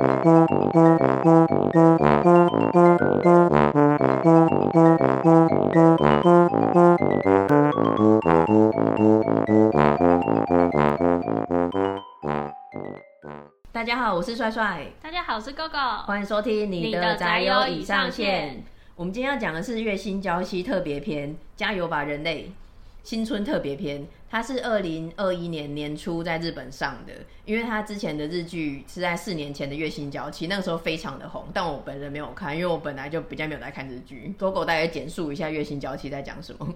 大家好，我是帅帅。大家好，我是 GoGo。欢迎收听你的宅友已上线。我们今天要讲的是《月薪娇妻》特别篇，加油吧人类！新春特别篇，它是二零二一年年初在日本上的，因为它之前的日剧是在四年前的《月薪娇妻》，那个时候非常的红，但我本人没有看，因为我本来就比较没有在看日剧。狗狗大概简述一下《月薪娇妻》在讲什么？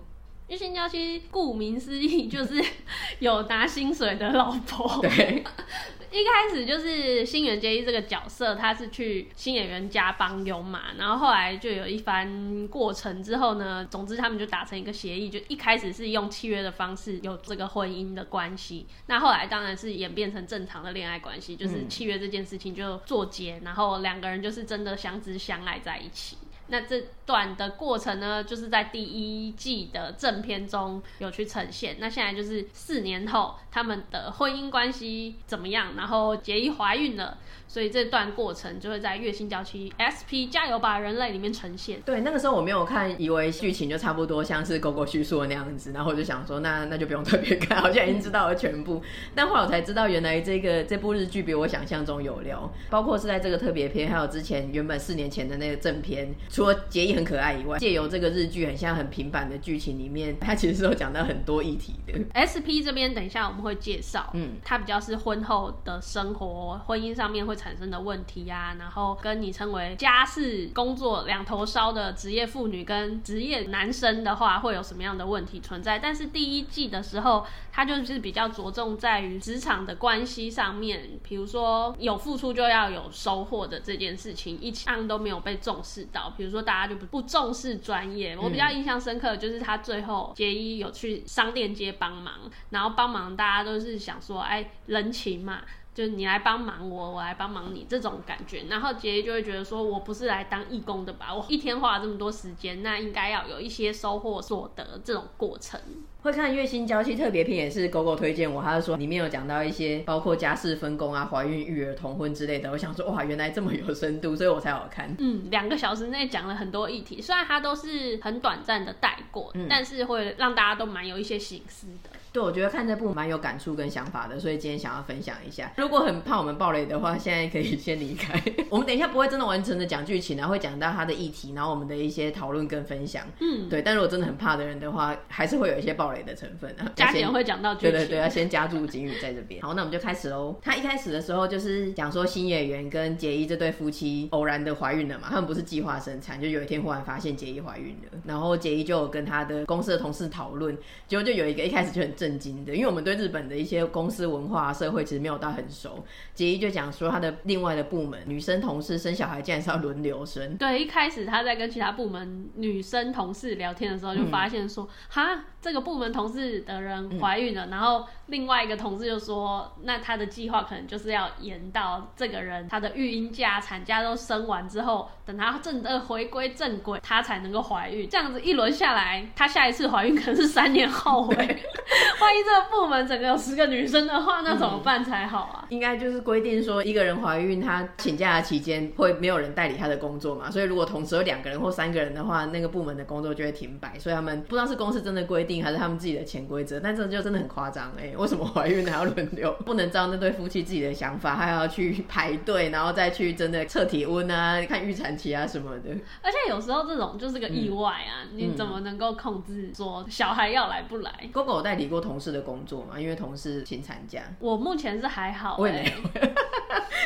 月薪娇妻顾名思义就是 有拿薪水的老婆。对，一开始就是新垣结衣这个角色，他是去新演员家帮佣嘛，然后后来就有一番过程之后呢，总之他们就达成一个协议，就一开始是用契约的方式有这个婚姻的关系，那后来当然是演变成正常的恋爱关系，就是契约这件事情就作结，然后两个人就是真的相知相爱在一起。那这段的过程呢，就是在第一季的正片中有去呈现。那现在就是四年后，他们的婚姻关系怎么样？然后杰伊怀孕了，所以这段过程就会在《月薪娇妻》SP 加油吧人类里面呈现。对，那个时候我没有看，以为剧情就差不多像是 GoGo 叙述的那样子，然后我就想说，那那就不用特别看，好像已经知道了全部。但后来我才知道，原来这个这部日剧比我想象中有料，包括是在这个特别篇，还有之前原本四年前的那个正片。除了结衣很可爱以外，借由这个日剧很像很平板的剧情里面，它其实是有讲到很多议题的。SP 这边等一下我们会介绍，嗯，它比较是婚后的生活、婚姻上面会产生的问题呀、然后跟你称为家事工作两头烧的职业妇女跟职业男生的话，会有什么样的问题存在？但是第一季的时候，它就是比较着重在于职场的关系上面，比如说有付出就要有收获的这件事情，一向都没有被重视到，比如说大家。就不不重视专业。我比较印象深刻的就是他最后结衣有去商店街帮忙，然后帮忙大家都是想说，哎，人情嘛，就是你来帮忙我，我来帮忙你这种感觉。然后结衣就会觉得说，我不是来当义工的吧？我一天花了这么多时间，那应该要有一些收获所得这种过程。会看《月薪娇妻》特别篇也是 GoGo 推荐我，他就说里面有讲到一些包括家事分工啊、怀孕、育儿、同婚之类的。我想说哇，原来这么有深度，所以我才好看。嗯，两个小时内讲了很多议题，虽然它都是很短暂的带过，嗯，但是会让大家都蛮有一些醒思的。对，我觉得看这部蛮有感触跟想法的，所以今天想要分享一下。如果很怕我们暴雷的话，现在可以先离开。我们等一下不会真的完整的讲剧情，然后会讲到它的议题，然后我们的一些讨论跟分享。嗯，对。但如果真的很怕的人的话，还是会有一些暴雷的成分啊。加点会讲到剧情，对对对，要先加注警语在这边。好，那我们就开始喽。他一开始的时候就是讲说新演员跟杰伊这对夫妻偶然的怀孕了嘛，他们不是计划生产，就有一天忽然发现杰伊怀孕了，然后杰伊就有跟他的公司的同事讨论，结果就有一个一开始就很震惊的，因为我们对日本的一些公司文化社会其实没有到很熟，结衣就讲说他的另外的部门女生同事生小孩竟然是要轮流生。对，一开始他在跟其他部门女生同事聊天的时候，就发现说，哈、嗯，这个部门同事的人怀孕了，嗯，然后另外一个同事就说，那他的计划可能就是要延到这个人他的育婴假、产假都生完之后，等她正的回归正轨，她才能够怀孕。这样子一轮下来，她下一次怀孕可能是三年后。万一这个部门整个有十个女生的话，那怎么办才好啊？应该就是规定说，一个人怀孕，她请假的期间会没有人代理她的工作嘛。所以如果同时有两个人或三个人的话，那个部门的工作就会停摆。所以他们不知道是公司真的规定，还是他们自己的潜规则。但这就真的很夸张哎！为什么怀孕还要轮流？不能照那对夫妻自己的想法，还要去排队，然后再去真的测体温啊、看预产期啊什么的。而且有时候这种就是个意外啊，嗯、你怎么能够控制说小孩要来不来？GoGo 有代理过同事的工作嘛？因为同事请产假。我目前是还好、欸，我也没有。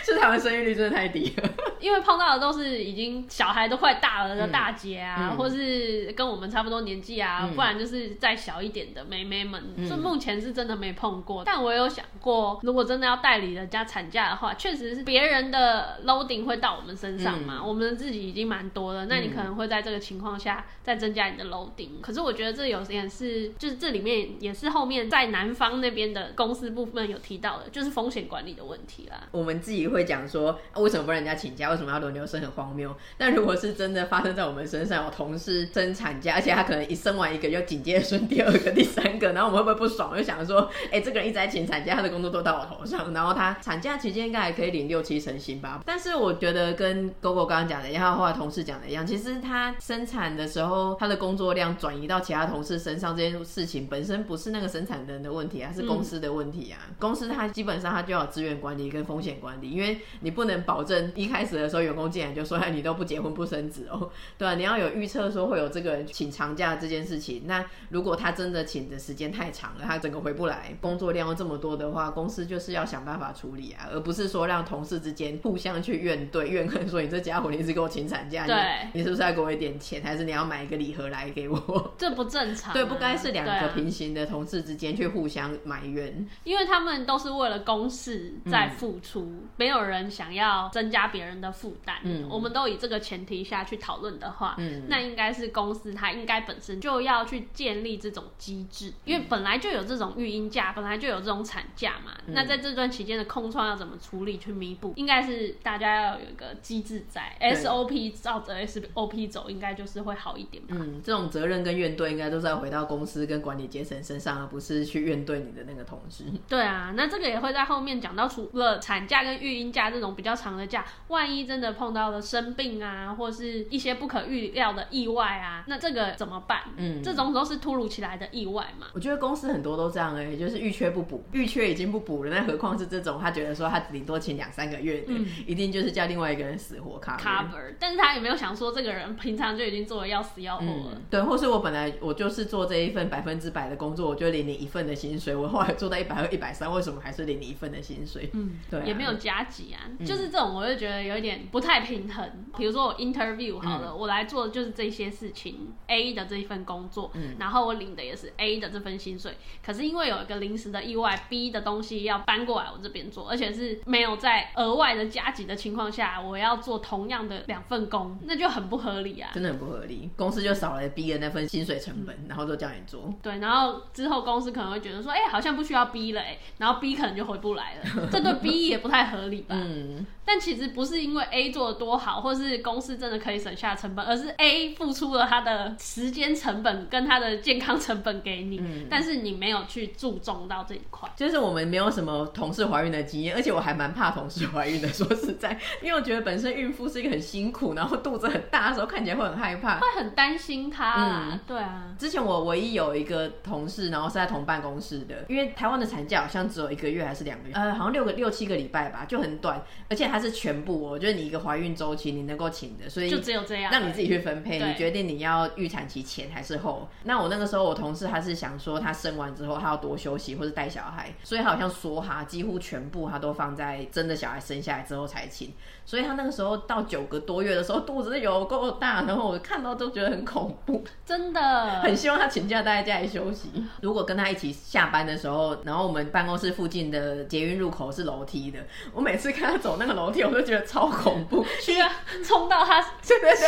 是台湾生育率真的太低了，因为碰到的都是已经小孩都快大了的大姐啊，嗯、或是跟我们差不多年纪啊、嗯，不然就是再小一点的妹妹们。就、嗯、目前是真的没碰过，但我有想过，如果真的要代理人家产假的话，确实是别人的 loading 会到我们身上嘛。嗯、我们自己已经蛮多了，那你可能会在这个情况下再增加你的 loading。可是我觉得这有点是，就是这里面也是后面在南方那边的公司部分有提到的，就是风险管理的问题啦。我们自己会讲说，为什么不让人家请假？为什么要轮流生很荒谬。但如果是真的发生在我们身上，我同事生产假，而且他可能一生完一个，又紧接着生第二个、第三个，然后我们会不会不爽？就想说，哎、欸，这个人一直在请产假，他的工作都到我头上，然后他产假期间应该还可以领六七成薪吧？但是我觉得跟 GoGo 刚刚讲的，然后后来同事讲的一样，其实他生产的时候，他的工作量转移到其他同事身上这件事情本身不是那个生产人的问题啊，是公司的问题啊。公司它基本上它就要资源管理跟风险管理，因为你不能保证一开始的时候员工进来就说，哎，你都不结婚不生子哦，对啊，你要有预测说会有这个人请长假这件事情。那如果他真的请的时间太长了，他整个回不来，工作量又这么多的话，公司就是要想办法处理啊，而不是说让同事之间互相去怨对怨恨，说你这家伙你是给我请产假，对你，你是不是要给我一点钱，还是你要买一个礼盒来给我？这不正常啊。对，不该是两个平行的同事之间去互相埋怨，因为他们都是为了公事在付出，嗯，没有人想要增加别人的负担。嗯，我们都以这个前提下去讨论的话，嗯，那应该是公司它应该本身就要去建立这种机制，因为本来就有这种育婴假，本来就有这种产假嘛。嗯，那在这段期间的空窗要怎么处理去弥补？应该是大家要有一个机制在，SOP 照着 SOP 走，应该就是会好一点吧。嗯，这种责任跟怨怼应该都是要回到公司跟管理阶层身上，而不是去怨怼你的那个同事。对啊，那这个也会在后面讲到，除了产假跟育婴假这种比较长的假，万一真的碰到了生病啊，或是一些不可预料的意外啊，那这个怎么办？嗯，这种都是突如其来的意外嘛。我觉得公司很多都这样哎、欸，就是预缺不补，预缺已经不补了，那何况是这种他觉得说他顶多请两三个月的，嗯，一定就是叫另外一个人死活 cover。但是他也没有想说这个人平常就已经做的要死要活了，嗯，对，或是我本来我就是做这一份百分之百的工作，我就领你一份的薪水，我后来做到一百二、一百三，为什么还是领你一份的薪水？嗯，对、啊，也没有加急啊，就是这种，我就觉得有一点不太平衡。比如说我 interview 好了，嗯、我来做的就是这些事情，A 的这一份工作，嗯，然后我领的也是 A 的这份薪水，可是因为有一个临时的意外，B 的东西要搬过来我这边做，而且是没有在额外的加急的情况下，我要做同样的两份工，那就很不合理啊，真的很不合理。公司就少了 B 的那份薪水成本，嗯、然后就叫你做，对，然后之后公司可能会觉得说，哎、欸，好像不需要 B 了，哎，然后 B 可能就回不来了，这对 B 也不太合理吧？嗯。但其实不是因为 A 做的多好，或是公司真的可以省下成本，而是 A 付出了他的时间成本跟他的健康成本给你，嗯，但是你没有去注重到这一块。就是我们没有什么同事怀孕的经验，而且我还蛮怕同事怀孕的。说实在，因为我觉得本身孕妇是一个很辛苦，然后肚子很大的时候看起来会很害怕，会很担心他。嗯，对啊。之前我唯一有一个同事，然后是在同办公室的，因为台湾的产假好像只有一个月还是两个月，呃，好像六个六七个礼拜吧，就很短，而且还。它是全部，我觉得你一个怀孕周期你能够请的，所以就只有这样，让你自己去分配，你决定你要预产期前还是后。那我那个时候，我同事他是想说，他生完之后他要多休息或者带小孩，所以他好像说哈，几乎全部他都放在真的小孩生下来之后才请。所以他那个时候到九个多月的时候，肚子有够大，然后我看到都觉得很恐怖，真的很希望他请假待在家里休息。如果跟他一起下班的时候，然后我们办公室附近的捷运入口是楼梯的，我每次看他走那个楼梯，我都觉得超恐怖，需要冲到他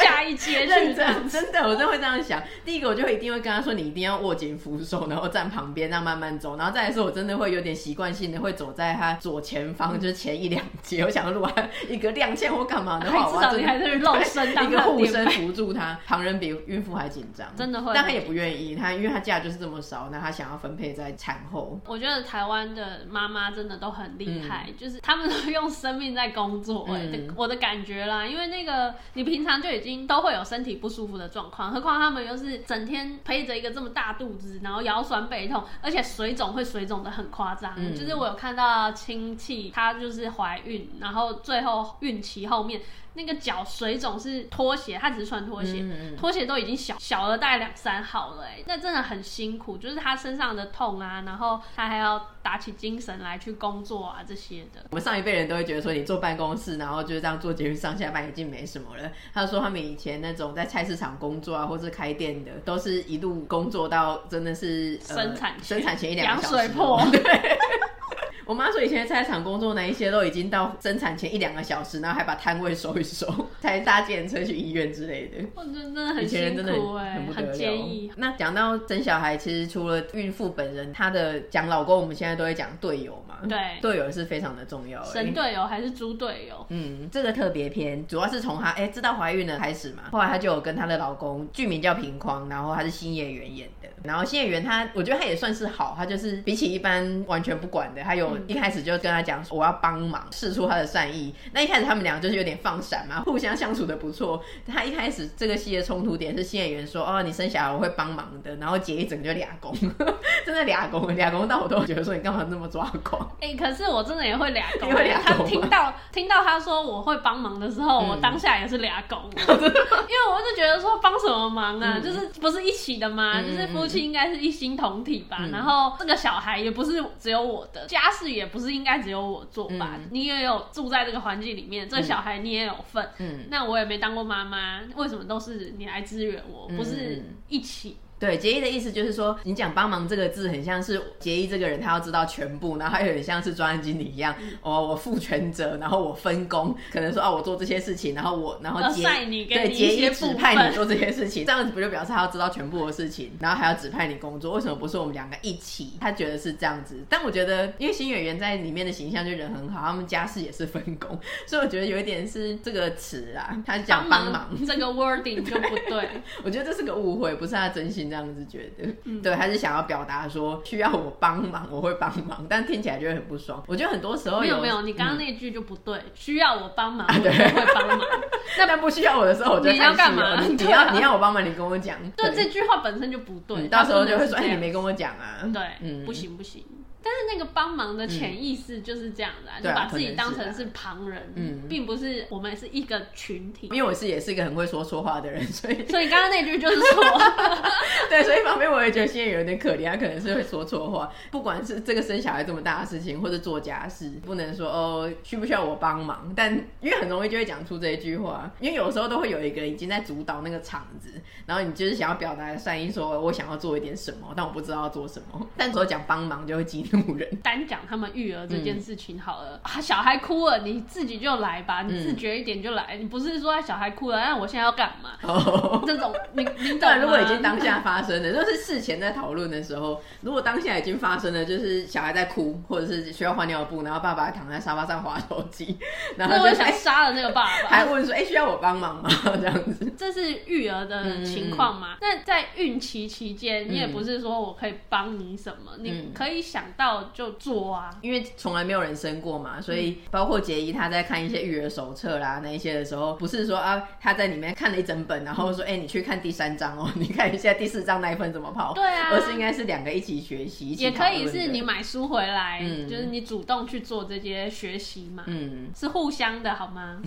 下一阶去。认真，真的，我真的会这样想。第一个，我就会一定会跟他说，你一定要握紧扶手，然后站旁边，让慢慢走。然后再来说，我真的会有点习惯性的会走在他左前方，就是前一两节。我想，如果一个亮。剑或干嘛的话，至少你还是露身当一个护身扶住他，旁人比孕妇还紧张，真的会。但他也不愿意，他因为他假就是这么少，那他想要分配在产后。我觉得台湾的妈妈真的都很厉害，嗯、就是他们都用生命在工作、欸。哎、嗯，我的感觉啦，因为那个你平常就已经都会有身体不舒服的状况，何况他们又是整天陪着一个这么大肚子，然后腰酸背痛，而且水肿会水肿的很夸张。嗯、就是我有看到亲戚，她就是怀孕，然后最后孕。期后面那个脚水肿是拖鞋，他只是穿拖鞋，嗯嗯，拖鞋都已经小小了大概两三号了，哎，那真的很辛苦，就是他身上的痛啊，然后他还要打起精神来去工作啊这些的。我们上一辈人都会觉得说，你坐办公室，然后就是这样坐捷运上下班已经没什么了。他说他们以前那种在菜市场工作啊，或是开店的，都是一路工作到真的是生产、呃、生产前一两个小时。羊水破。对我妈说以前在菜场工作那一些都已经到生产前一两个小时，然后还把摊位收一收，才搭计程车去医院之类的。我真的很辛苦哎、欸，很建议。那讲到生小孩，其实除了孕妇本人，她的讲老公，我们现在都会讲队友嘛。对，队友是非常的重要。神队友还是猪队友？嗯，这个特别篇主要是从她哎知道怀孕了开始嘛，后来她就有跟她的老公，剧名叫平框，然后她是新演员演的。然后新演员她，我觉得她也算是好，她就是比起一般完全不管的，她有一开始就跟他讲说我要帮忙，试出他的善意。那一开始他们俩就是有点放闪嘛，互相相处的不错。他一开始这个戏的冲突点是新演员说哦，你生小孩我会帮忙的，然后结一整就俩公，真的俩公俩公到我都觉得说你干嘛那么抓狂？哎、欸，可是我真的也会俩公，因为他听到听到他说我会帮忙的时候，嗯、我当下也是俩公，因为我就觉得说帮什么忙啊，嗯、就是不是一起的吗？嗯、就是夫妻应该是一心。同体吧，嗯、然后这个小孩也不是只有我的，家事也不是应该只有我做吧？嗯、你也有住在这个环境里面，这小孩你也有份。嗯，那我也没当过妈妈，为什么都是你来支援我，不是一起？对，结义的意思就是说，你讲帮忙这个字，很像是结义这个人，他要知道全部，然后他有点像是专案经理一样，嗯、哦，我负全责，然后我分工，可能说啊，我做这些事情，然后我，然后结你对结义指派你做这些事情，这样子不就表示他要知道全部的事情，然后还要指派你工作？为什么不是我们两个一起？他觉得是这样子，但我觉得，因为新演员在里面的形象就人很好，他们家事也是分工，所以我觉得有一点是这个词啊，他讲帮忙，忙这个 wording 就不对，对我觉得这是个误会，不是他真心这样子觉得。嗯、对，还是想要表达说需要我帮忙，我会帮忙，但听起来就会很不爽。我觉得很多时候有没有没有，你刚刚那句就不对，嗯、需要我帮忙，我会帮忙。那但不需要我的时候，我就你要干嘛？你要你要我帮忙，你跟我讲。对，这句话本身就不对，你到时候就会说，哎，你没跟我讲啊。对，嗯，不行不行。但是那个帮忙的潜意识就是这样的，啊，嗯、就把自己当成是旁人，嗯，并不是我们是一个群体。因为我是也是一个很会说错话的人，所以所以刚刚那句就是错。对，所以一方面我也觉得现在有点可怜，他可能是会说错话。不管是这个生小孩这么大的事情，或者做家事，不能说哦需不需要我帮忙？但因为很容易就会讲出这一句话，因为有时候都会有一个人已经在主导那个场子，然后你就是想要表达善意，说我想要做一点什么，但我不知道要做什么。但说讲帮忙就会激。路人单讲他们育儿这件事情好了，嗯、啊，小孩哭了，你自己就来吧，你自觉一点就来，嗯、你不是说小孩哭了，那我现在要干嘛？哦、这种你你懂？如果已经当下发生了，就是事前在讨论的时候，如果当下已经发生了，就是小孩在哭，或者是需要换尿布，然后爸爸躺在沙发上滑手机，然后就想杀了那个爸爸，还问说，哎、欸，需要我帮忙吗？这样子，这是育儿的情况嘛？那、嗯、在孕期期间，你也不是说我可以帮你什么，嗯、你可以想。到就做啊，因为从来没有人生过嘛，所以包括杰伊他在看一些育儿手册啦那一些的时候，不是说啊他在里面看了一整本，然后说哎、欸、你去看第三章哦，你看一下第四章那一份怎么跑？对啊，而是应该是两个一起学习，也可以是你买书回来，嗯、就是你主动去做这些学习嘛，嗯，是互相的好吗？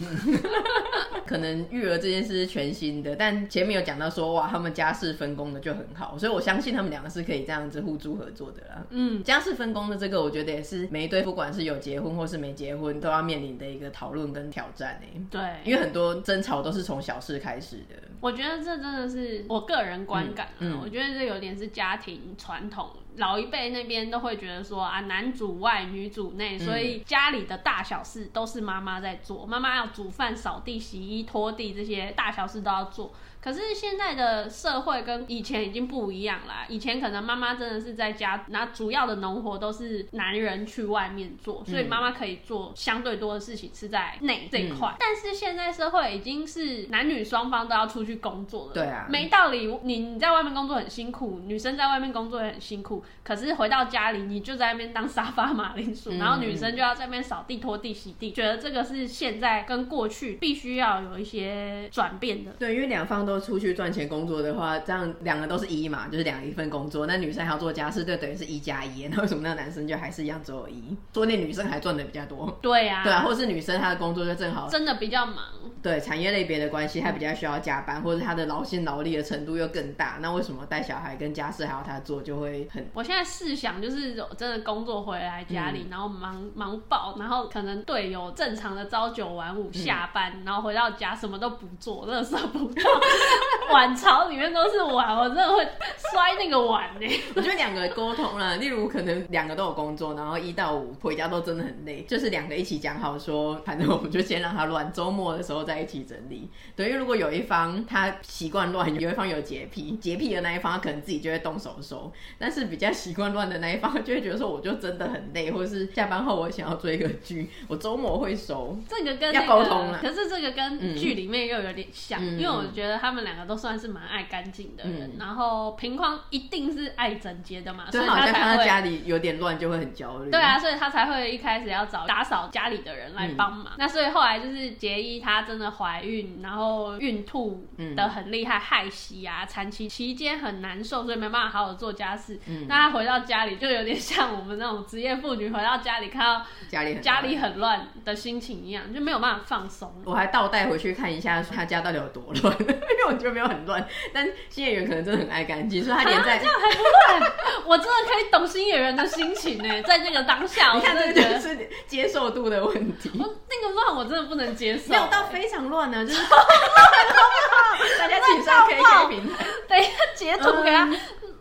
可能育儿这件事是全新的，但前面有讲到说哇他们家事分工的就很好，所以我相信他们两个是可以这样子互助合作的啦，嗯，家事分。分工的这个，我觉得也是每一对，不管是有结婚或是没结婚，都要面临的一个讨论跟挑战。对，因为很多争吵都是从小事开始的。我觉得这真的是我个人观感啊，嗯嗯、我觉得这有点是家庭传统。老一辈那边都会觉得说啊，男主外女主内，所以家里的大小事都是妈妈在做，妈妈要煮饭、扫地、洗衣、拖地这些大小事都要做。可是现在的社会跟以前已经不一样啦，以前可能妈妈真的是在家，那主要的农活都是男人去外面做，所以妈妈可以做相对多的事情是在内这一块。嗯、但是现在社会已经是男女双方都要出去工作了，对啊，没道理，你你在外面工作很辛苦，女生在外面工作也很辛苦，可是回到家里你就在那边当沙发马铃薯，嗯、然后女生就要在那边扫地、拖地、洗地，觉得这个是现在跟过去必须要有一些转变的。对，因为两方都。出去赚钱工作的话，这样两个都是一嘛，就是两一份工作。那女生还要做家事，就等于是一加一。那为什么那个男生就还是一样只有一？说那女生还赚的比较多。对呀、啊，对啊，或是女生她的工作就正好真的比较忙。对，产业类别的关系，她比较需要加班，或者她的劳心劳力的程度又更大。那为什么带小孩跟家事还要她做，就会很我现在试想，就是真的工作回来家里，嗯、然后忙忙爆，然后可能队友正常的朝九晚五下班，嗯、然后回到家什么都不做，垃圾不做，碗槽里面都是碗，我真的会摔那个碗呢。我觉得两个沟通了，例如可能两个都有工作，然后一到五回家都真的很累，就是两个一起讲好说，反正我们就先让他乱，周末的时候再一起整理。等于如果有一方他习惯乱，有一方有洁癖，洁癖的那一方他可能自己就会动手收，但是比较习惯乱的那一方就会觉得说，我就真的很累，或者是下班后我想要追个剧，我周末会收。这个跟、那个、要沟通了，可是这个跟剧里面又有点像，嗯、因为我觉得他们两个都算是蛮爱干净的人，嗯、然后平匡一定是爱整洁的嘛，所以他看到家里有点乱就会很焦虑。对啊，所以他才会一开始要找打扫家里的人来帮忙。嗯、那所以后来就是杰伊她真的怀孕，然后孕吐的很厉害，害喜啊，产期期间很难受，所以没办法好好做家事。嗯，那她回到家里就有点像我们那种职业妇女回到家里看到家里家里很乱的心情一样，就没有办法放松。我还倒带回去看一下他家到底有多乱，因为我觉得没有很乱，但新演员可能真的很爱干净，所以他连在、啊、这样还不乱，我真的可以懂新演员的心情呢，在那个当下，我真的觉得是接受度的问题。我那个乱我真的不能接受，没有到非常乱呢，就是 大家请上 KK 平台，等一下截图给他。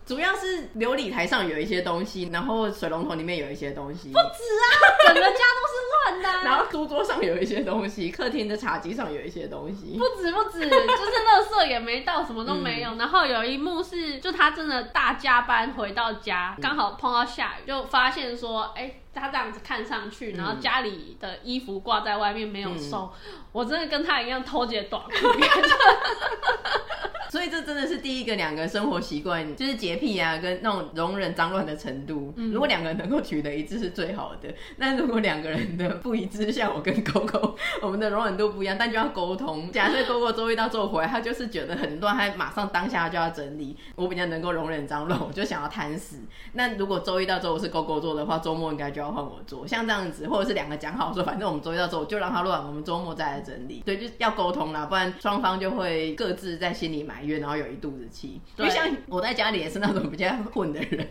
主要是琉璃台上有一些东西，然后水龙头里面有一些东西，不止啊，整个家都是乱的、啊。然后书桌上有一些东西，客厅的茶几上有一些东西，不止不止，就是垃圾也没到，什么都没有。嗯、然后有一幕是，就他真的大加班回到家，刚好碰到下雨，就发现说，哎、欸。他这样子看上去，然后家里的衣服挂在外面没有收，嗯、我真的跟他一样偷截短裤。所以这真的是第一个两个生活习惯，就是洁癖啊，跟那种容忍脏乱的程度。嗯、如果两个人能够取得一致是最好的。那如果两个人的不一致，像我跟 Coco，我们的容忍度不一样，但就要沟通。假设 Coco 周一到周五回来，他就是觉得很乱，他马上当下就要整理。我比较能够容忍脏乱，我就想要贪死。那如果周一到周五是 Coco 做的话，周末应该就。要换我做，像这样子，或者是两个讲好说，反正我们周一到周五就让他乱，我们周末再来整理。对，就是要沟通啦，不然双方就会各自在心里埋怨，然后有一肚子气。就，像我在家里也是那种比较混的人。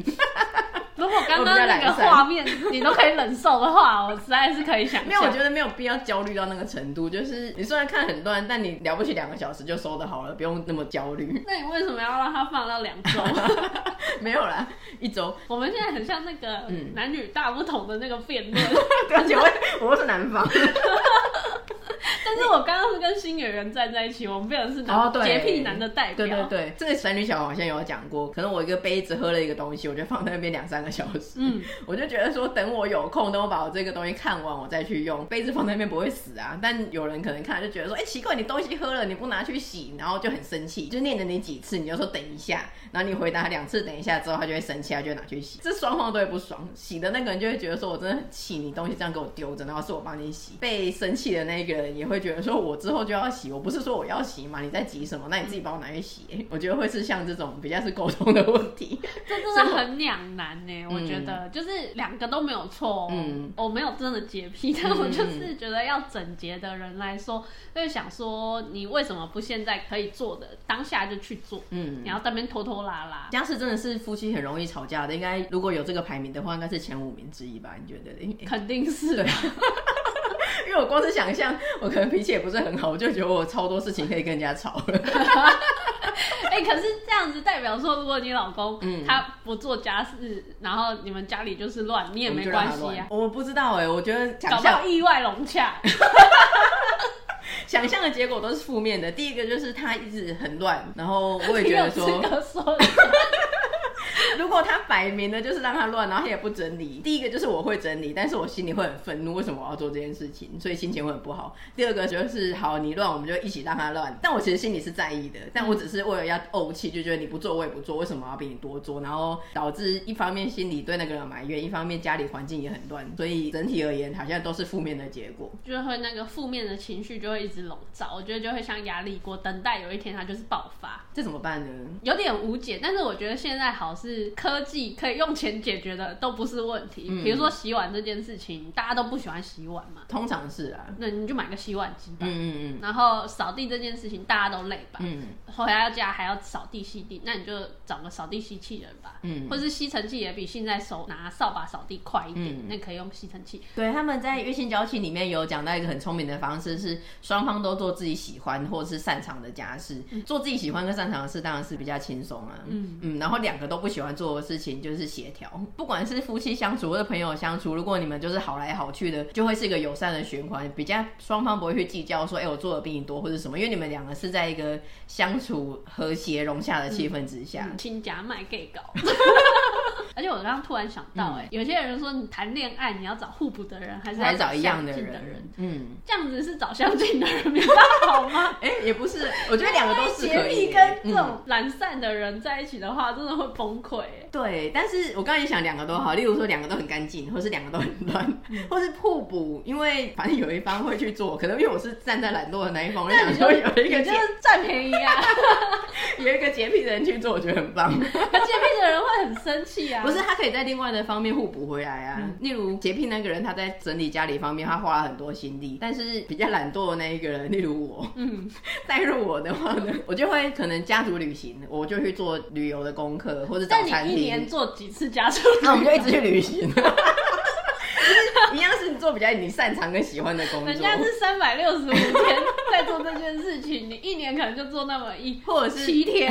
如果刚刚那个画面你都可以忍受的话，我实在是可以想。没有，我觉得没有必要焦虑到那个程度。就是你虽然看很乱，但你了不起两个小时就收的好了，不用那么焦虑。那你为什么要让它放到两周？没有啦，一周。我们现在很像那个男女大不同的那个辩论。对，请问我是男方。但是我刚刚是跟新演员站在一起，我们变成是洁癖男的代表。对对对，这个神女小王好像有讲过，可能我一个杯子喝了一个东西，我就放在那边两三个小时。嗯，我就觉得说，等我有空，等我把我这个东西看完，我再去用。杯子放在那边不会死啊。但有人可能看就觉得说，哎、欸，奇怪，你东西喝了，你不拿去洗，然后就很生气，就念了你几次，你就说等一下，然后你回答两次等一下之后，他就会生气，他就会拿去洗。这双方都会不爽，洗的那个人就会觉得说，我真的很气，你东西这样给我丢着，然后是我帮你洗。被生气的那个人也会觉得说，我之后就要洗，我不是说我要洗嘛，你在急什么？那你自己帮我拿去洗。我觉得会是像这种比较是沟通的问题，这真的 很两难呢。我觉得就是两个都没有错，嗯，我没有真的洁癖，但我就是觉得要整洁的人来说，就是想说你为什么不现在可以做的当下就去做？嗯，你要在那边拖拖拉拉。家事真的是夫妻很容易吵架的，应该如果有这个排名的话，应该是前五名之一吧？你觉得？肯定是的。因为我光是想象，我可能脾气也不是很好，我就觉得我超多事情可以跟人家吵了。哎、欸，可是这样子代表说，如果你老公他不做家事，嗯、然后你们家里就是乱，你也没关系啊。我不知道哎、欸，我觉得搞不好意外融洽。想象的结果都是负面的。第一个就是他一直很乱，然后我也觉得说。如果他摆明了就是让他乱，然后他也不整理。第一个就是我会整理，但是我心里会很愤怒，为什么我要做这件事情？所以心情会很不好。第二个就是好，你乱，我们就一起让他乱。但我其实心里是在意的，但我只是为了要怄气，就觉得你不做我也不做，为什么要比你多做？然后导致一方面心里对那个人埋怨，一方面家里环境也很乱，所以整体而言好像都是负面的结果，就会那个负面的情绪就会一直笼罩。我觉得就会像压力锅，等待有一天它就是爆发。这怎么办呢？有点无解，但是我觉得现在好是。是科技可以用钱解决的都不是问题。嗯、比如说洗碗这件事情，大家都不喜欢洗碗嘛，通常是啊，那你就买个洗碗机吧。嗯嗯嗯。然后扫地这件事情大家都累吧，嗯，回到家还要扫地吸地，那你就找个扫地吸器人吧，嗯，或是吸尘器也比现在手拿扫把扫地快一点，嗯、那可以用吸尘器。对，他们在《月薪交情》里面有讲到一个很聪明的方式，是双方都做自己喜欢或是擅长的家事，嗯、做自己喜欢跟擅长的事当然是比较轻松啊，嗯嗯，然后两个都不喜欢做的事情就是协调，不管是夫妻相处或者朋友相处，如果你们就是好来好去的，就会是一个友善的循环，比较双方不会去计较说，哎，我做的比你多或者什么，因为你们两个是在一个相处和谐融洽的气氛之下，亲家卖 gay 搞。而且我刚刚突然想到，哎，有些人说你谈恋爱你要找互补的人，还是要找一样的人？嗯，这样子是找相近的人比较好吗？哎，也不是，我觉得两个都是可以。跟这种懒散的人在一起的话，真的会崩溃。对，但是我刚才也想两个都好，例如说两个都很干净，或是两个都很乱，或是互补，因为反正有一方会去做，可能因为我是站在懒惰的那一方，我想说有一个就是占便宜啊，有一个洁癖的人去做，我觉得很棒。洁癖的人会很生气啊。不是，他可以在另外的方面互补回来啊。嗯、例如洁癖那个人，他在整理家里方面，他花了很多心力。但是比较懒惰的那一个人，例如我，嗯，带入我的话呢，我就会可能家族旅行，我就去做旅游的功课，或者找餐厅。一年做几次家族？那我们就一直去旅行。一样是你做比较你擅长跟喜欢的工作。人家是三百六十五天在做这件事情，你一年可能就做那么一 或者是七天，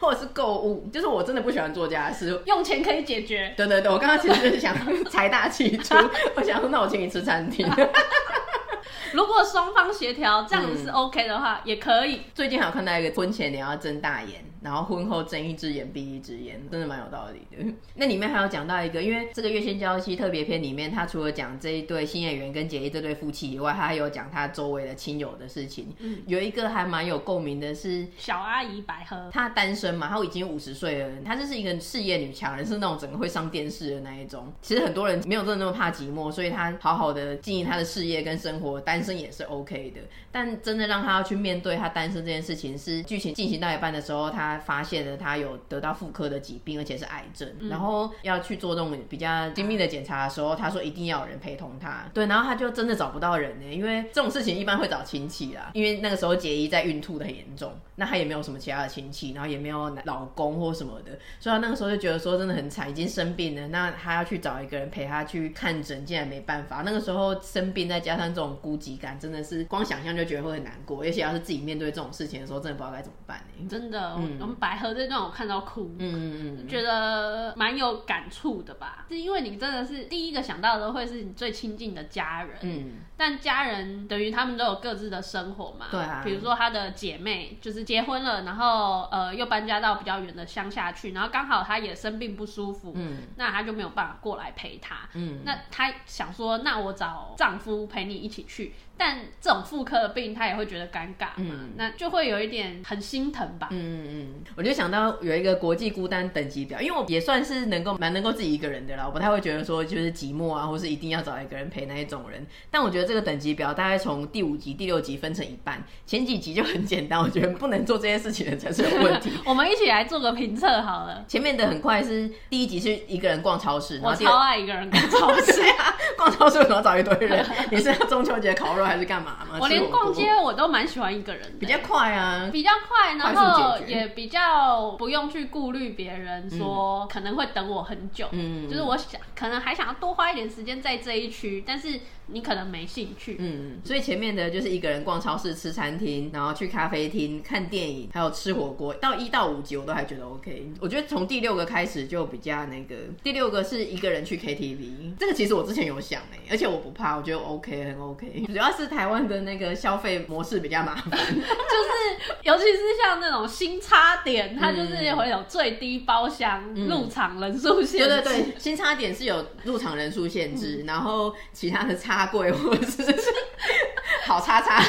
或者是购物。就是我真的不喜欢做家事，用钱可以解决。对对对，我刚刚其实就是想财大气粗，我想说那我请你吃餐厅。如果双方协调这样子是 OK 的话，嗯、也可以。最近还有看到一个婚前你要睁大眼。然后婚后睁一只眼闭一只眼，真的蛮有道理的。那里面还有讲到一个，因为这个月薪娇妻特别篇里面，他除了讲这一对新演员跟结衣这对夫妻以外，他还有讲他周围的亲友的事情。嗯，有一个还蛮有共鸣的是小阿姨百合，她单身嘛，她已经五十岁了，她就是一个事业女强人，是那种整个会上电视的那一种。其实很多人没有真的那么怕寂寞，所以她好好的经营她的事业跟生活，单身也是 OK 的。但真的让她要去面对她单身这件事情，是剧情进行到一半的时候，她发现了。他有得到妇科的疾病，而且是癌症，嗯、然后要去做这种比较精密的检查的时候，他说一定要有人陪同他。对，然后他就真的找不到人呢，因为这种事情一般会找亲戚啦。因为那个时候杰伊在孕吐的很严重，那他也没有什么其他的亲戚，然后也没有老公或什么的，所以他那个时候就觉得说真的很惨，已经生病了，那他要去找一个人陪他去看诊，竟然没办法。那个时候生病再加上这种孤寂感，真的是光想象就觉得会很难过，而且要是自己面对这种事情的时候，真的不知道该怎么办呢。真的，嗯、我们百合这段。我看到哭，嗯嗯嗯，觉得蛮有感触的吧？是因为你真的是第一个想到的会是你最亲近的家人，嗯，但家人等于他们都有各自的生活嘛，对啊，比如说他的姐妹就是结婚了，然后呃又搬家到比较远的乡下去，然后刚好他也生病不舒服，嗯，那他就没有办法过来陪他，嗯，那他想说，那我找丈夫陪你一起去。但这种妇科的病，他也会觉得尴尬，嗯，那就会有一点很心疼吧，嗯嗯嗯，我就想到有一个国际孤单等级表，因为我也算是能够蛮能够自己一个人的啦，我不太会觉得说就是寂寞啊，或是一定要找一个人陪那一种人。但我觉得这个等级表大概从第五集、第六集分成一半，前几集就很简单，我觉得不能做这些事情的才是有问题。我们一起来做个评测好了。前面的很快是第一集是一个人逛超市，我超爱一个人逛超市 啊，逛超市为什么要找一堆人？你是要中秋节烤肉还是干嘛吗？我连逛街我都蛮喜欢一个人的，比较快啊，比较快，然后也比较不用去顾虑别人说可能会等我很久，嗯，就是我想可能还想要多花一点时间在这一区，但是。你可能没兴趣，嗯，所以前面的就是一个人逛超市、吃餐厅，然后去咖啡厅看电影，还有吃火锅。到一到五集我都还觉得 OK。我觉得从第六个开始就比较那个，第六个是一个人去 KTV，这个其实我之前有想哎，而且我不怕，我觉得 OK 很 OK。主要是台湾的那个消费模式比较麻烦，就是 尤其是像那种新叉点，它就是会有最低包厢入场人数限制。对对对，新叉点是有入场人数限制，然后其他的叉。贵或者是是是是，好叉叉。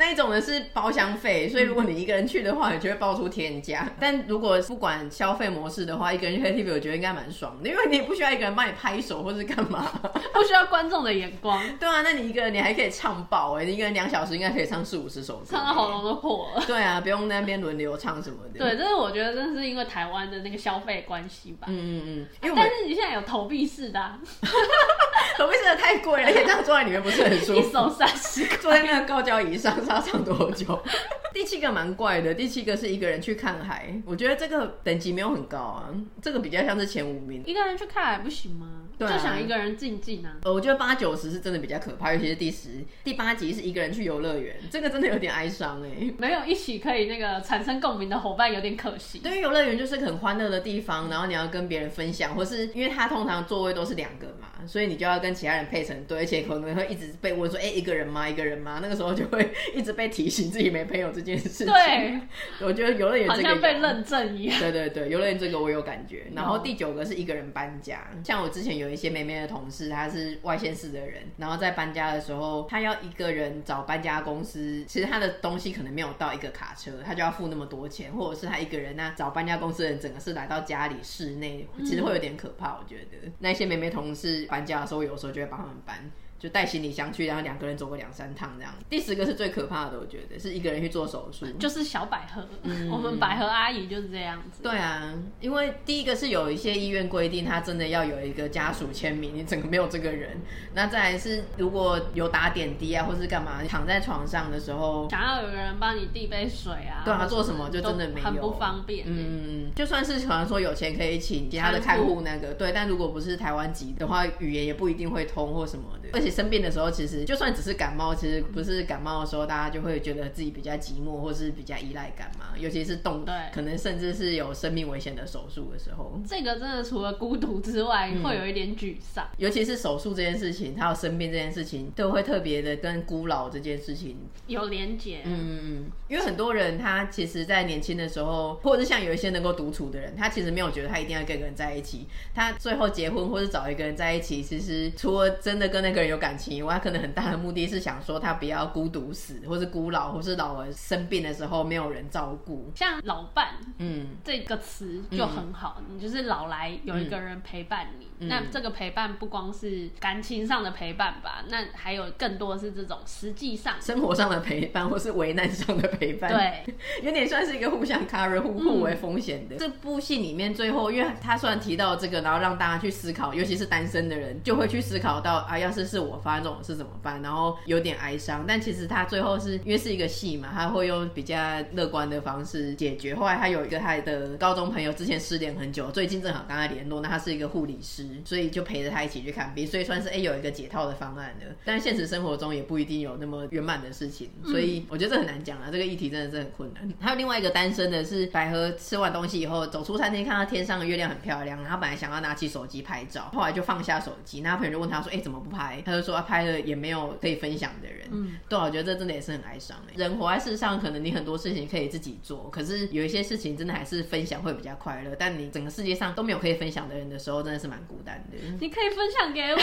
那一种呢是包厢费，所以如果你一个人去的话，你就会爆出天价。但如果不管消费模式的话，一个人去 KTV 我觉得应该蛮爽的，因为你也不需要一个人帮你拍手或是干嘛，不需要观众的眼光。对啊，那你一个人你还可以唱爆哎、欸，你一个人两小时应该可以唱四五十首歌，唱到喉咙都破了。对啊，不用那边轮流唱什么的。对，这是我觉得真的是因为台湾的那个消费关系吧。嗯嗯嗯。因为但是你现在有投币式的、啊，投币式的太贵了，而且这样坐在里面不是很舒服。一手三十，坐在那个高脚椅上，是要唱多久？第七个蛮怪的，第七个是一个人去看海，我觉得这个等级没有很高啊，这个比较像是前五名。一个人去看海不行吗？对啊、就想一个人静静啊。呃，我觉得八九十是真的比较可怕，尤其是第十、第八集是一个人去游乐园，这个真的有点哀伤哎。没有一起可以那个产生共鸣的伙伴，有点可惜。对于游乐园就是个很欢乐的地方，然后你要跟别人分享，或是因为他通常座位都是两个嘛，所以你就要跟其他人配成对，而且可能会一直被问说，哎、欸，一个人吗？一个人吗？那个时候就会一直被提醒自己没朋友这件事情。对，我觉得游乐园这个好像被认证一样。对对对，游乐园这个我有感觉。然后第九个是一个人搬家，像我之前有一些妹妹的同事。她，是外县市的人，然后在搬家的时候，她要一个人找搬家公司。其实她的东西可能没有到一个卡车，她就要付那么多钱，或者是她一个人那找搬家公司的人整个是来到家里室内，其实会有点可怕。我觉得那些妹妹同事搬家的时候，有时候就会帮他们搬。就带行李箱去，然后两个人走个两三趟这样。第十个是最可怕的，我觉得是一个人去做手术，就是小百合。嗯，我们百合阿姨就是这样子。对啊，因为第一个是有一些医院规定，他真的要有一个家属签名，你整个没有这个人。那再来是如果有打点滴啊，或是干嘛，躺在床上的时候，想要有个人帮你递杯水啊，对啊，做什么就真的没有，很不方便。嗯，就算是可能说有钱可以请其他的看护那个，对，但如果不是台湾籍的话，语言也不一定会通或什么的，而且生病的时候其实。就算只是感冒，其实不是感冒的时候，大家就会觉得自己比较寂寞，或是比较依赖感嘛。尤其是动，对，可能甚至是有生命危险的手术的时候，这个真的除了孤独之外，会有一点沮丧。尤其是手术这件事情，还有生病这件事情，都会特别的跟孤老这件事情有连结。嗯嗯嗯，因为很多人他其实，在年轻的时候，或者是像有一些能够独处的人，他其实没有觉得他一定要跟一个人在一起。他最后结婚或者找一个人在一起，其实除了真的跟那个人有感情以外，他可能很大的目的是想说他不要孤独死，或是孤老，或是老了生病的时候没有人照顾。像老伴，嗯，这个词就很好，嗯，你就是老来有一个人陪伴你。嗯，那这个陪伴不光是感情上的陪伴吧，那还有更多是这种实际上生活上的陪伴，或是危难上的陪伴。对，有点算是一个互相 cover 互互为风险的。嗯，这部戏里面最后，因为他虽然提到这个，然后让大家去思考，尤其是单身的人就会去思考到啊，要是是我发生这种事怎么办？然后有点哀伤，但其实他最后是因为是一个戏嘛，他会用比较乐观的方式解决。后来他有一个他的高中朋友，之前失联很久，最近正好跟他联络。那他是一个护理师，所以就陪着他一起去看病，所以算是哎、欸、有一个解套的方案的。但是现实生活中也不一定有那么圆满的事情，所以我觉得这很难讲啊。这个议题真的是很困难。还有另外一个单身的是百合，吃完东西以后走出餐厅，看到天上的月亮很漂亮，然后本来想要拿起手机拍照，后来就放下手机。那他朋友就问他说：“哎、欸，怎么不拍？”他就说：“他拍了也没有可以分享的人。”嗯，对，我觉得这真的也是很哀伤。人活在世上，可能你很多事情可以自己做，可是有一些事情真的还是分享会比较快乐。但你整个世界上都没有可以分享的人的时候，真的是蛮孤单的。你可以分享给我，如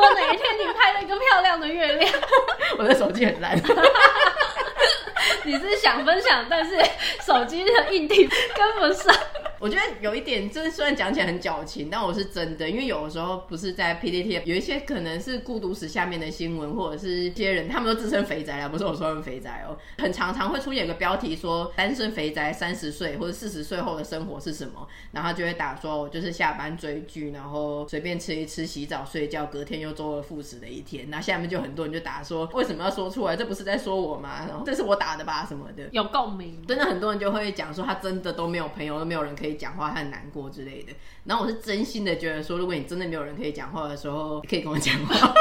果哪一天你拍了一个漂亮的月亮，我的手机很烂。你是想分享，但是手机的硬体跟不上。我觉得有一点，这虽然讲起来很矫情，但我是真的，因为有的时候不是在 PTT 有一些可能是孤独死下面的新闻，或者是一些人他们都自称肥宅了，不是我说他们肥宅哦，很常常会出现一个标题说 单身肥宅三十岁或者四十岁后的生活是什么，然后就会打说我就是下班追剧，然后随便吃一吃，洗澡睡觉，隔天又周而复始的一天。那下面就很多人就打说为什么要说出来？这不是在说我吗？然后这是我打的吧什么的，有共鸣。真的很多人就会讲说他真的都没有朋友，都没有人可以讲话，他很难过之类的。然后我是真心的觉得说，如果你真的没有人可以讲话的时候，你可以跟我讲话。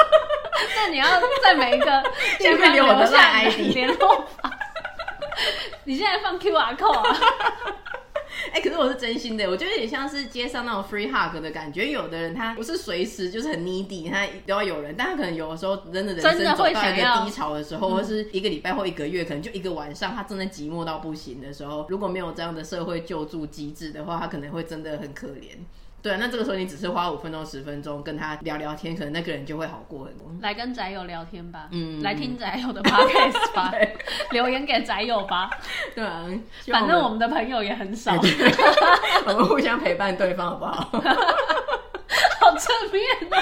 那你要在每一个 下面留我的 LINE ID 联络方。你现在放 QR code 啊？哎、欸，可是我是真心的，我觉得有点像是街上那种 free hug 的感觉。有的人他不是随时就是很 needy，他都要有人，但他可能有的时候真的人生走到一个低潮的时候，或是一个礼拜或一个月，可能就一个晚上，他真的寂寞到不行的时候，如果没有这样的社会救助机制的话，他可能会真的很可怜。对啊，那这个时候你只是花五分钟、十分钟跟他聊聊天，可能那个人就会好过很多。来跟宅友聊天吧，嗯，来听宅友的 podcast 吧，留言给宅友吧。对啊，反正我们的朋友也很少，我们互相陪伴对方，好不好？好正面的。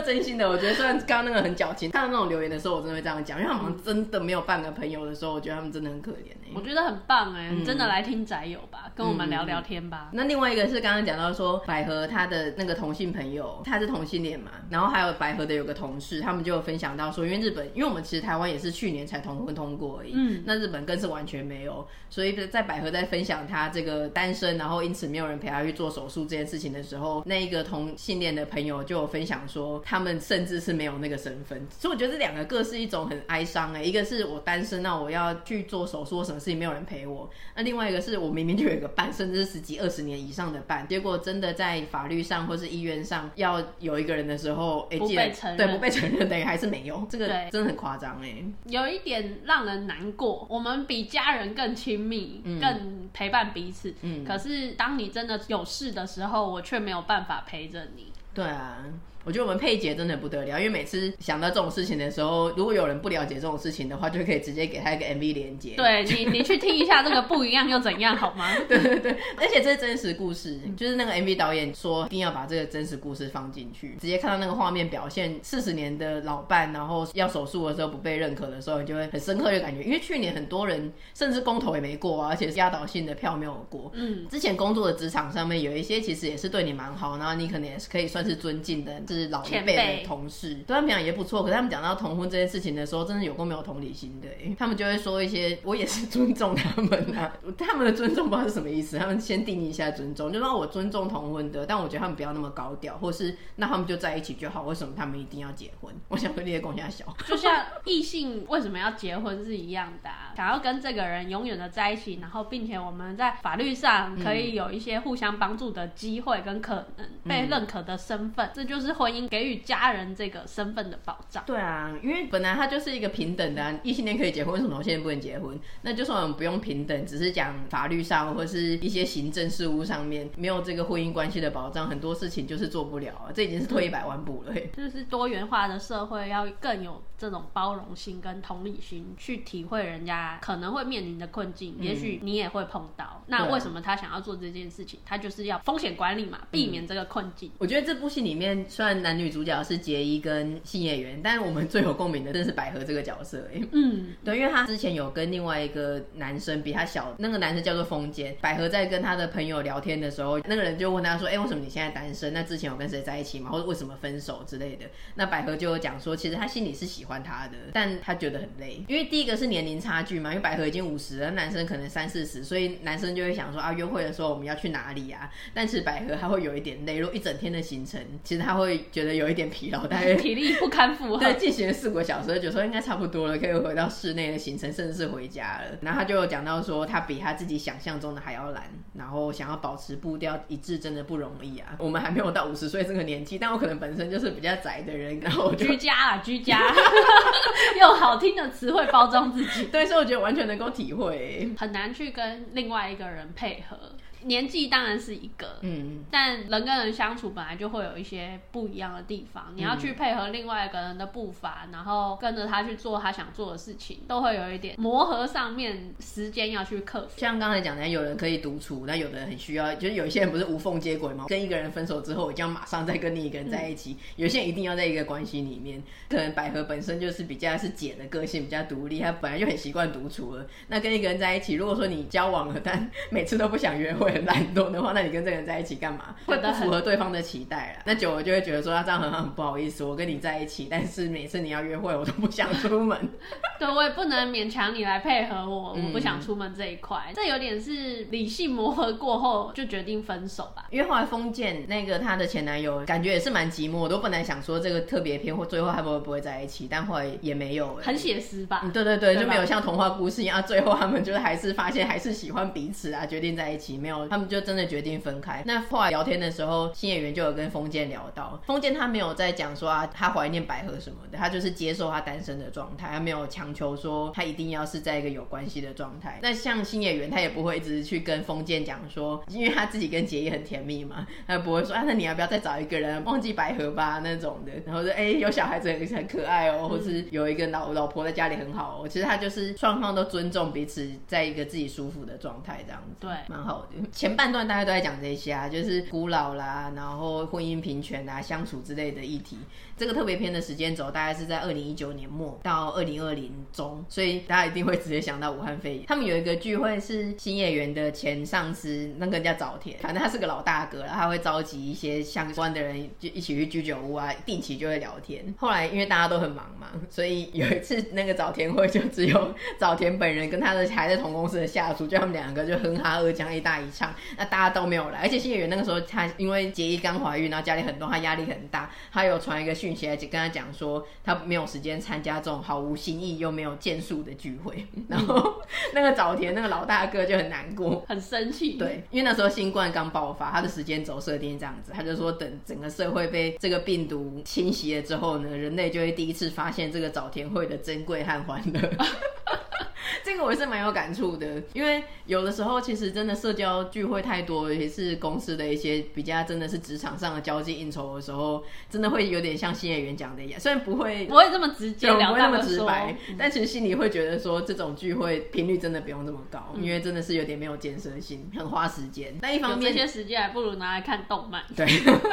真心的，我觉得虽然刚刚那个很矫情，看到那种留言的时候，我真的会这样讲，因为他们真的没有半个朋友的时候，我觉得他们真的很可怜哎。我觉得很棒哎，嗯、真的来听宅友吧，跟我们聊聊天吧。嗯、那另外一个是刚刚讲到说，百合他的那个同性朋友，他是同性恋嘛，然后还有百合的有个同事，他们就有分享到说，因为日本，因为我们其实台湾也是去年才同婚通过而已，嗯，那日本更是完全没有，所以在百合在分享他这个单身，然后因此没有人陪他去做手术这件事情的时候，那一个同性恋的朋友就有分享说，他们。甚至是没有那个身份，所以我觉得这两个各是一种很哀伤哎、欸。一个是我单身，那我要去做手术，什么事情没有人陪我；那另外一个是我明明就有一个伴，甚至是十几二十年以上的伴，结果真的在法律上或是医院上要有一个人的时候，哎、欸，不被承认，对，不被承认，等于还是没有。这个真的很夸张哎，有一点让人难过。我们比家人更亲密，嗯、更陪伴彼此。嗯，可是当你真的有事的时候，我却没有办法陪着你。对啊。我觉得我们佩姐真的不得了，因为每次想到这种事情的时候，如果有人不了解这种事情的话，就可以直接给他一个 MV 连接。对你，你去听一下这个不一样又怎样，好吗？对对对，而且这是真实故事，就是那个 MV 导演说一定要把这个真实故事放进去，直接看到那个画面表现四十年的老伴，然后要手术的时候不被认可的时候，你就会很深刻的感觉，因为去年很多人甚至公投也没过啊，而且压倒性的票没有过。嗯，之前工作的职场上面有一些其实也是对你蛮好，然后你可能也是可以算是尊敬的，就是老一辈的。同事对他们讲也不错，可是他们讲到同婚这件事情的时候，真的有够没有同理心的。他们就会说一些，我也是尊重他们啊，他们的尊重不知道是什么意思。他们先定义一下尊重，就说我尊重同婚的，但我觉得他们不要那么高调，或是那他们就在一起就好。为什么他们一定要结婚？我想跟你的共下小，就像异性为什么要结婚是一样的啊，想要跟这个人永远的在一起，然后并且我们在法律上可以有一些互相帮助的机会跟可能被认可的身份，这就是婚姻给予家。人这个身份的保障，对啊，因为本来他就是一个平等的，啊，异性恋可以结婚，为什么同性恋不能结婚？那就算我们不用平等，只是讲法律上或是一些行政事务上面没有这个婚姻关系的保障，很多事情就是做不了啊。这已经是退一百万步了。就是多元化的社会要更有这种包容心跟同理心，去体会人家可能会面临的困境，嗯、也许你也会碰到。那为什么他想要做这件事情？他就是要风险管理嘛，避免这个困境。我觉得这部戏里面虽然男女主角是。是结衣跟信叶原，但是我们最有共鸣的，真是百合这个角色哎。嗯，对，因为他之前有跟另外一个男生比他小，那个男生叫做风间。百合在跟他的朋友聊天的时候，那个人就问他说：“哎、欸，为什么你现在单身？那之前有跟谁在一起吗？或者为什么分手之类的？”那百合就有讲说，其实他心里是喜欢他的，但他觉得很累，因为第一个是年龄差距嘛，因为百合已经五十了，男生可能三四十，所以男生就会想说啊，约会的时候我们要去哪里啊？但其实百合他会有一点累，如果一整天的行程，其实他会觉得有一点疲劳，大概 体力。不堪负荷，对，进行了四个小时，就说应该差不多了，可以回到室内的行程，甚至是回家了。然后他就讲到说，他比他自己想象中的还要懒，然后想要保持步调一致，真的不容易啊。我们还没有到五十岁这个年纪，但我可能本身就是比较宅的人，然后居家啊，居家，用好听的词汇包装自己，对，所以我觉得完全能够体会，很难去跟另外一个人配合。年纪当然是一个，嗯，但人跟人相处本来就会有一些不一样的地方。你要去配合另外一个人的步伐，然后跟着他去做他想做的事情，都会有一点磨合上面时间要去克服。像刚才讲的，有人可以独处，那有的人很需要，就是有一些人不是无缝接轨吗？跟一个人分手之后，我就要马上再跟另一个人在一起。嗯、有些人一定要在一个关系里面。可能百合本身就是比较是姐的个性，比较独立，她本来就很习惯独处了。那跟一个人在一起，如果说你交往了，但每次都不想约会。很懒惰的话，那你跟这个人在一起干嘛？会不符合对方的期待了。那久了就会觉得说，他这样很很不好意思。我跟你在一起，但是每次你要约会，我都不想出门。对，我也不能勉强你来配合我，我不想出门这一块。嗯、这有点是理性磨合过后就决定分手吧。因为后来封建那个他的前男友，感觉也是蛮寂寞。我都本来想说这个特别篇或最后还不会不会在一起，但后来也没有。很写实吧？对对对，就没有像童话故事一样，最后他们就是还是发现还是喜欢彼此啊，决定在一起。没有，他们就真的决。定分开。那后来聊天的时候，新演员就有跟封建聊到，封建他没有在讲说啊，他怀念百合什么的，他就是接受他单身的状态，他没有强强求说他一定要是在一个有关系的状态。那像新演员，他也不会一直去跟封建讲说，因为他自己跟杰也很甜蜜嘛，他不会说啊，那你要不要再找一个人，忘记百合吧那种的。然后说哎、欸，有小孩子很很可爱哦，或是有一个老老婆在家里很好哦。其实他就是双方都尊重彼此，在一个自己舒服的状态这样子，对，蛮好的。前半段大家都在讲这些啊，就是古老啦，然后婚姻平权啊，相处之类的议题。这个特别篇的时间轴大概是在二零一九年末到二零二零中，所以大家一定会直接想到武汉肺炎。他们有一个聚会是新演员的前上司，那个叫早田，反正他是个老大哥了，他会召集一些相关的人就一起去居酒屋啊，定期就会聊天。后来因为大家都很忙嘛，所以有一次那个早田会就只有早田本人跟他的还在同公司的下属，就他们两个就哼哈二将一大一唱，那大家都没有来。而且新演员那个时候他因为结衣刚怀孕，然后家里很多，他压力很大，他有传一个。讯息来跟他讲说，他没有时间参加这种毫无新意又没有建树的聚会，然后 那个早田那个老大哥就很难过，很生气。对，因为那时候新冠刚爆发，他的时间轴设定这样子，他就说等整个社会被这个病毒侵袭了之后呢，人类就会第一次发现这个早田会的珍贵和欢乐。这个我也是蛮有感触的，因为有的时候其实真的社交聚会太多，也是公司的一些比较真的是职场上的交际应酬的时候，真的会有点像新演员讲的一样，虽然不会 不会这么直接，不会那么直白，但其实心里会觉得说这种聚会频率真的不用这么高，因为真的是有点没有建设性，很花时间。但一方面这些时间还不如拿来看动漫，对，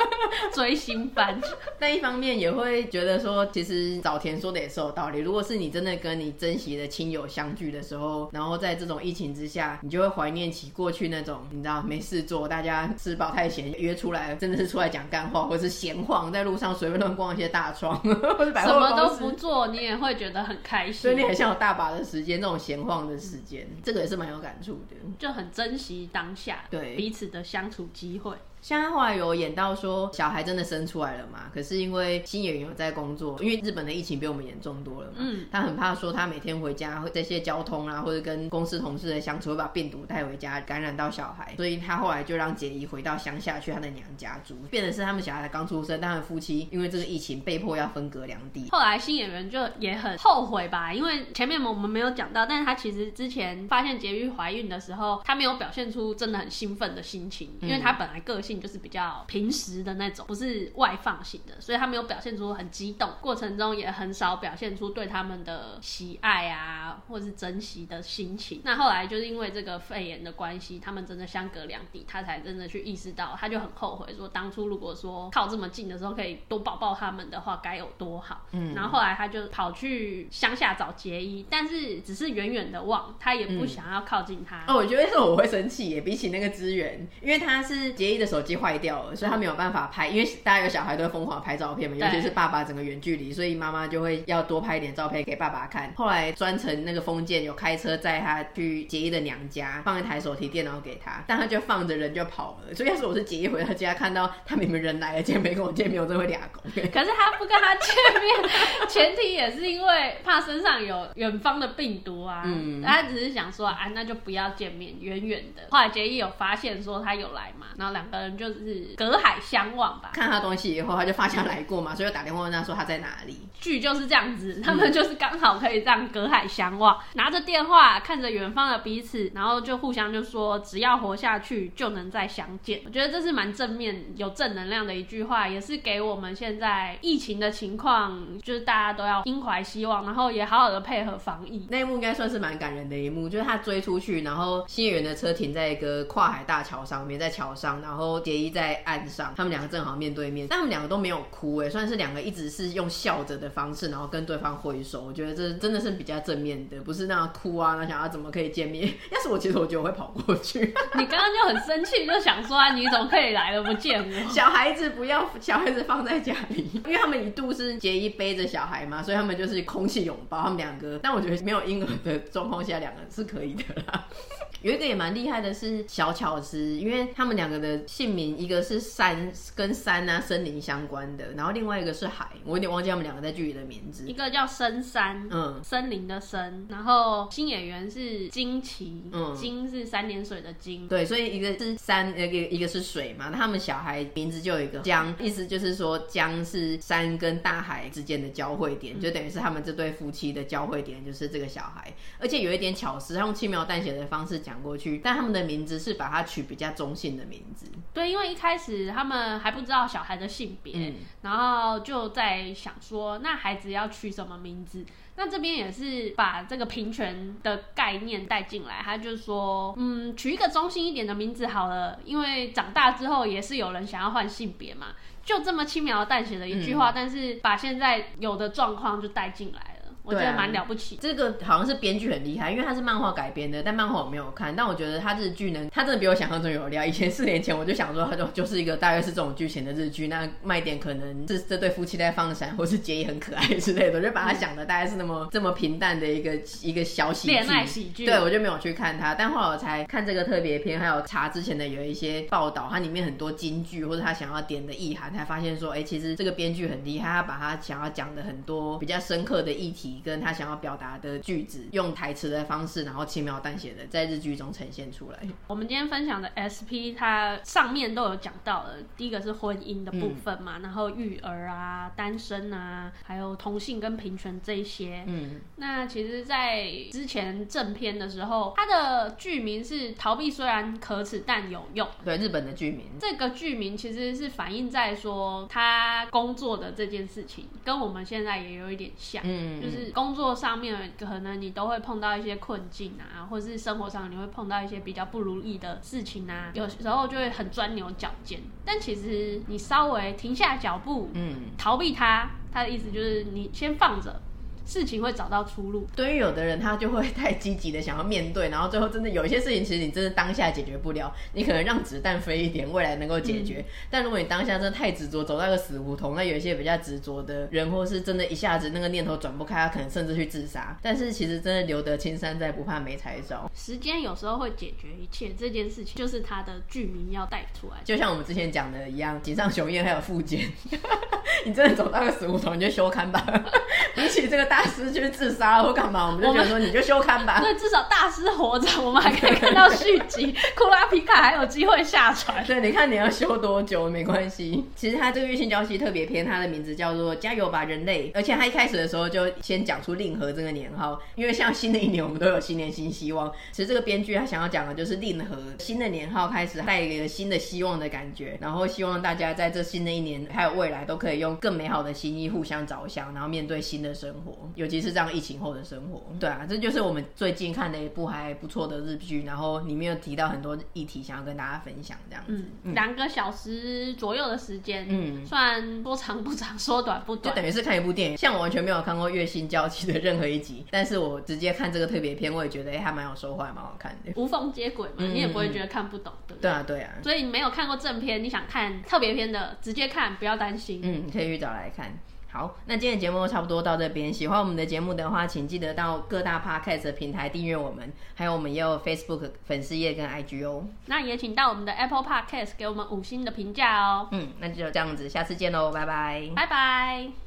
追星番。但一方面也会觉得说，其实早田说的也是有道理。如果是你真的跟你珍惜的亲友相聚的时候，然后在这种疫情之下，你就会怀念起过去那种，你知道没事做，大家吃饱太闲约出来，真的是出来讲干话，或是闲晃，在路上随便乱逛一些大窗，或者，什么都不做，你也会觉得很开心。所以你很像有大把的时间，这种闲晃的时间，这个也是蛮有感触的，就很珍惜当下对彼此的相处机会。像他后来有演到说小孩真的生出来了嘛？可是因为新演员有在工作，因为日本的疫情比我们严重多了嘛。嗯，他很怕说他每天回家会这些交通啊，或者跟公司同事的相处会把病毒带回家，感染到小孩，所以他后来就让结衣回到乡下去他的娘家住，变的是他们小孩才刚出生，但他们夫妻因为这个疫情被迫要分隔两地。后来新演员就也很后悔吧，因为前面我们没有讲到，但是他其实之前发现结衣怀孕的时候，他没有表现出真的很兴奋的心情，因为他本来个性就是比较。平时的那种，不是外放型的，所以他没有表现出很激动，过程中也很少表现出对他们的喜爱啊，或是珍惜的心情。那后来就是因为这个肺炎的关系，他们真的相隔两地，他才真的去意识到，他就很后悔说，当初如果说靠这么近的时候可以多抱抱他们的话，该有多好。嗯，然后后来他就跑去乡下找结衣，但是只是远远的望，他也不想要靠近他。嗯、哦，我觉得为什么我会生气也，比起那个资源，因为他是结衣的手机坏掉了。所以他没有办法拍，因为大家有小孩都会疯狂拍照片嘛，尤其是爸爸整个远距离，所以妈妈就会要多拍一点照片给爸爸看。后来专程那个封建有开车载他去结衣的娘家，放一台手提电脑给他，但他就放着人就跑了。所以要是我是结衣回到家，看到他明明人来了，竟然没跟我见面，我真的会俩狗。可是他不跟他见面，前提也是因为怕身上有远方的病毒啊。嗯，他只是想说啊，那就不要见面，远远的。后来结衣有发现说他有来嘛，然后两个人就是隔海相望吧。看他东西以后，他就发现来过嘛，所以就打电话问他说他在哪里。剧就是这样子，他们就是刚好可以这样隔海相望，嗯、拿着电话看着远方的彼此，然后就互相就说只要活下去就能再相见。我觉得这是蛮正面、有正能量的一句话，也是给我们现在疫情的情况，就是大家都要心怀希望，然后也好好的配合防疫。那一幕应该算是蛮感人的一幕，就是他追出去，然后新演员的车停在一个跨海大桥上面，在桥上，然后结衣在岸上。他们两个正好面对面，但他们两个都没有哭，哎，算是两个一直是用笑着的方式，然后跟对方挥手。我觉得这真的是比较正面的，不是那样哭啊，那想要怎么可以见面？要是我，其实我觉得我会跑过去。你刚刚就很生气，就想说啊，你怎么可以来了不见我？小孩子不要，小孩子放在家里，因为他们一度是结衣背着小孩嘛，所以他们就是空气拥抱，他们两个。但我觉得没有婴儿的状况下，两个是可以的啦。有一个也蛮厉害的是小巧思，因为他们两个的线姓名，一个是山跟山啊森林相关的，然后另外一个是海，我有点忘记他们两个在剧里的名字。一个叫深山，嗯，森林的森，然后新演员是金奇，嗯，金是三点水的金，对，所以一个是山，一个一个是水嘛，他们小孩名字就有一个江，意思就是说江是山跟大海之间的交汇点，就等于是他们这对夫妻的交汇点，就是这个小孩，而且有一点巧思，他用轻描淡写的方式讲过去，但他们的名字是把它取比较中性的名字。对，因为一开始他们还不知道小孩的性别，嗯、然后就在想说，那孩子要取什么名字？那这边也是把这个平权的概念带进来，他就说，嗯，取一个中性一点的名字好了，因为长大之后也是有人想要换性别嘛，就这么轻描淡写的一句话，嗯、但是把现在有的状况就带进来。我觉得蛮了不起，这个好像是编剧很厉害，因为它是漫画改编的，但漫画我没有看，但我觉得它日剧呢，它真的比我想象中有料。以前四年前我就想说，它就就是一个大约是这种剧情的日剧，那卖点可能是这对夫妻在放闪，或是结也很可爱之类的，我就把它想的大概是那么 这么平淡的一个一个小喜剧，恋爱喜剧。对，我就没有去看它，但后来我才看这个特别篇，还有查之前的有一些报道，它里面很多金句或者他想要点的意涵，才发现说，哎、欸，其实这个编剧很厉害，他把他想要讲的很多比较深刻的议题，跟他想要表。表达的句子，用台词的方式，然后轻描淡写的在日剧中呈现出来。我们今天分享的 SP，它上面都有讲到了。第一个是婚姻的部分嘛，嗯、然后育儿啊、单身啊，还有同性跟平权这一些。嗯，那其实，在之前正片的时候，它的剧名是“逃避虽然可耻但有用”。对，日本的剧名。这个剧名其实是反映在说他工作的这件事情，跟我们现在也有一点像。嗯，就是工作上。面可能你都会碰到一些困境啊，或者是生活上你会碰到一些比较不如意的事情啊，有时候就会很钻牛角尖。但其实你稍微停下脚步，嗯，逃避它，它的意思就是你先放着。事情会找到出路。对于有的人，他就会太积极的想要面对，然后最后真的有一些事情，其实你真的当下解决不了，你可能让子弹飞一点，未来能够解决。嗯、但如果你当下真的太执着，走到一个死胡同，那有一些比较执着的人，或是真的一下子那个念头转不开，他可能甚至去自杀。但是其实真的留得青山在，不怕没柴烧。时间有时候会解决一切，这件事情就是他的剧名要带出来。就像我们之前讲的一样，井上雄彦还有富坚，你真的走到一个死胡同，你就休刊吧。比起这个大师去自杀或干嘛，我们就觉得说你就休刊吧。对，至少大师活着，我们还可以看到续集，库拉皮卡还有机会下船。对，你看你要休多久没关系。其实他这个月薪娇妻特别篇，它的名字叫做《加油吧人类》，而且他一开始的时候就先讲出令和这个年号，因为像新的一年我们都有新年新希望。其实这个编剧他想要讲的就是令和新的年号开始带一个新的希望的感觉，然后希望大家在这新的一年还有未来都可以用更美好的心意互相着想，然后面对新的生活，尤其是这样疫情后的生活。对啊，这就是我们最近看的一部还不错的日剧，然后里面有提到很多议题，想要跟大家分享这样子。嗯，两个小时左右的时间，嗯，算说长不长，说短不短，就等于是看一部电影。像我完全没有看过《月薪娇妻》的任何一集，但是我直接看这个特别片，我也觉得哎，还蛮有收获，还蛮好看的，无缝接轨嘛，嗯、你也不会觉得看不懂，对不对？对啊，对啊。所以你没有看过正片，你想看特别片的，直接看，不要担心。嗯，可以去找来看。好，那今天的节目差不多到这边。喜欢我们的节目的话，请记得到各大 Podcast 的平台订阅我们，还有我们也有 Facebook 粉丝页跟 IG 哦。那也请到我们的 Apple Podcast 给我们五星的评价哦。嗯，那就这样子，下次见喽，拜拜。拜拜。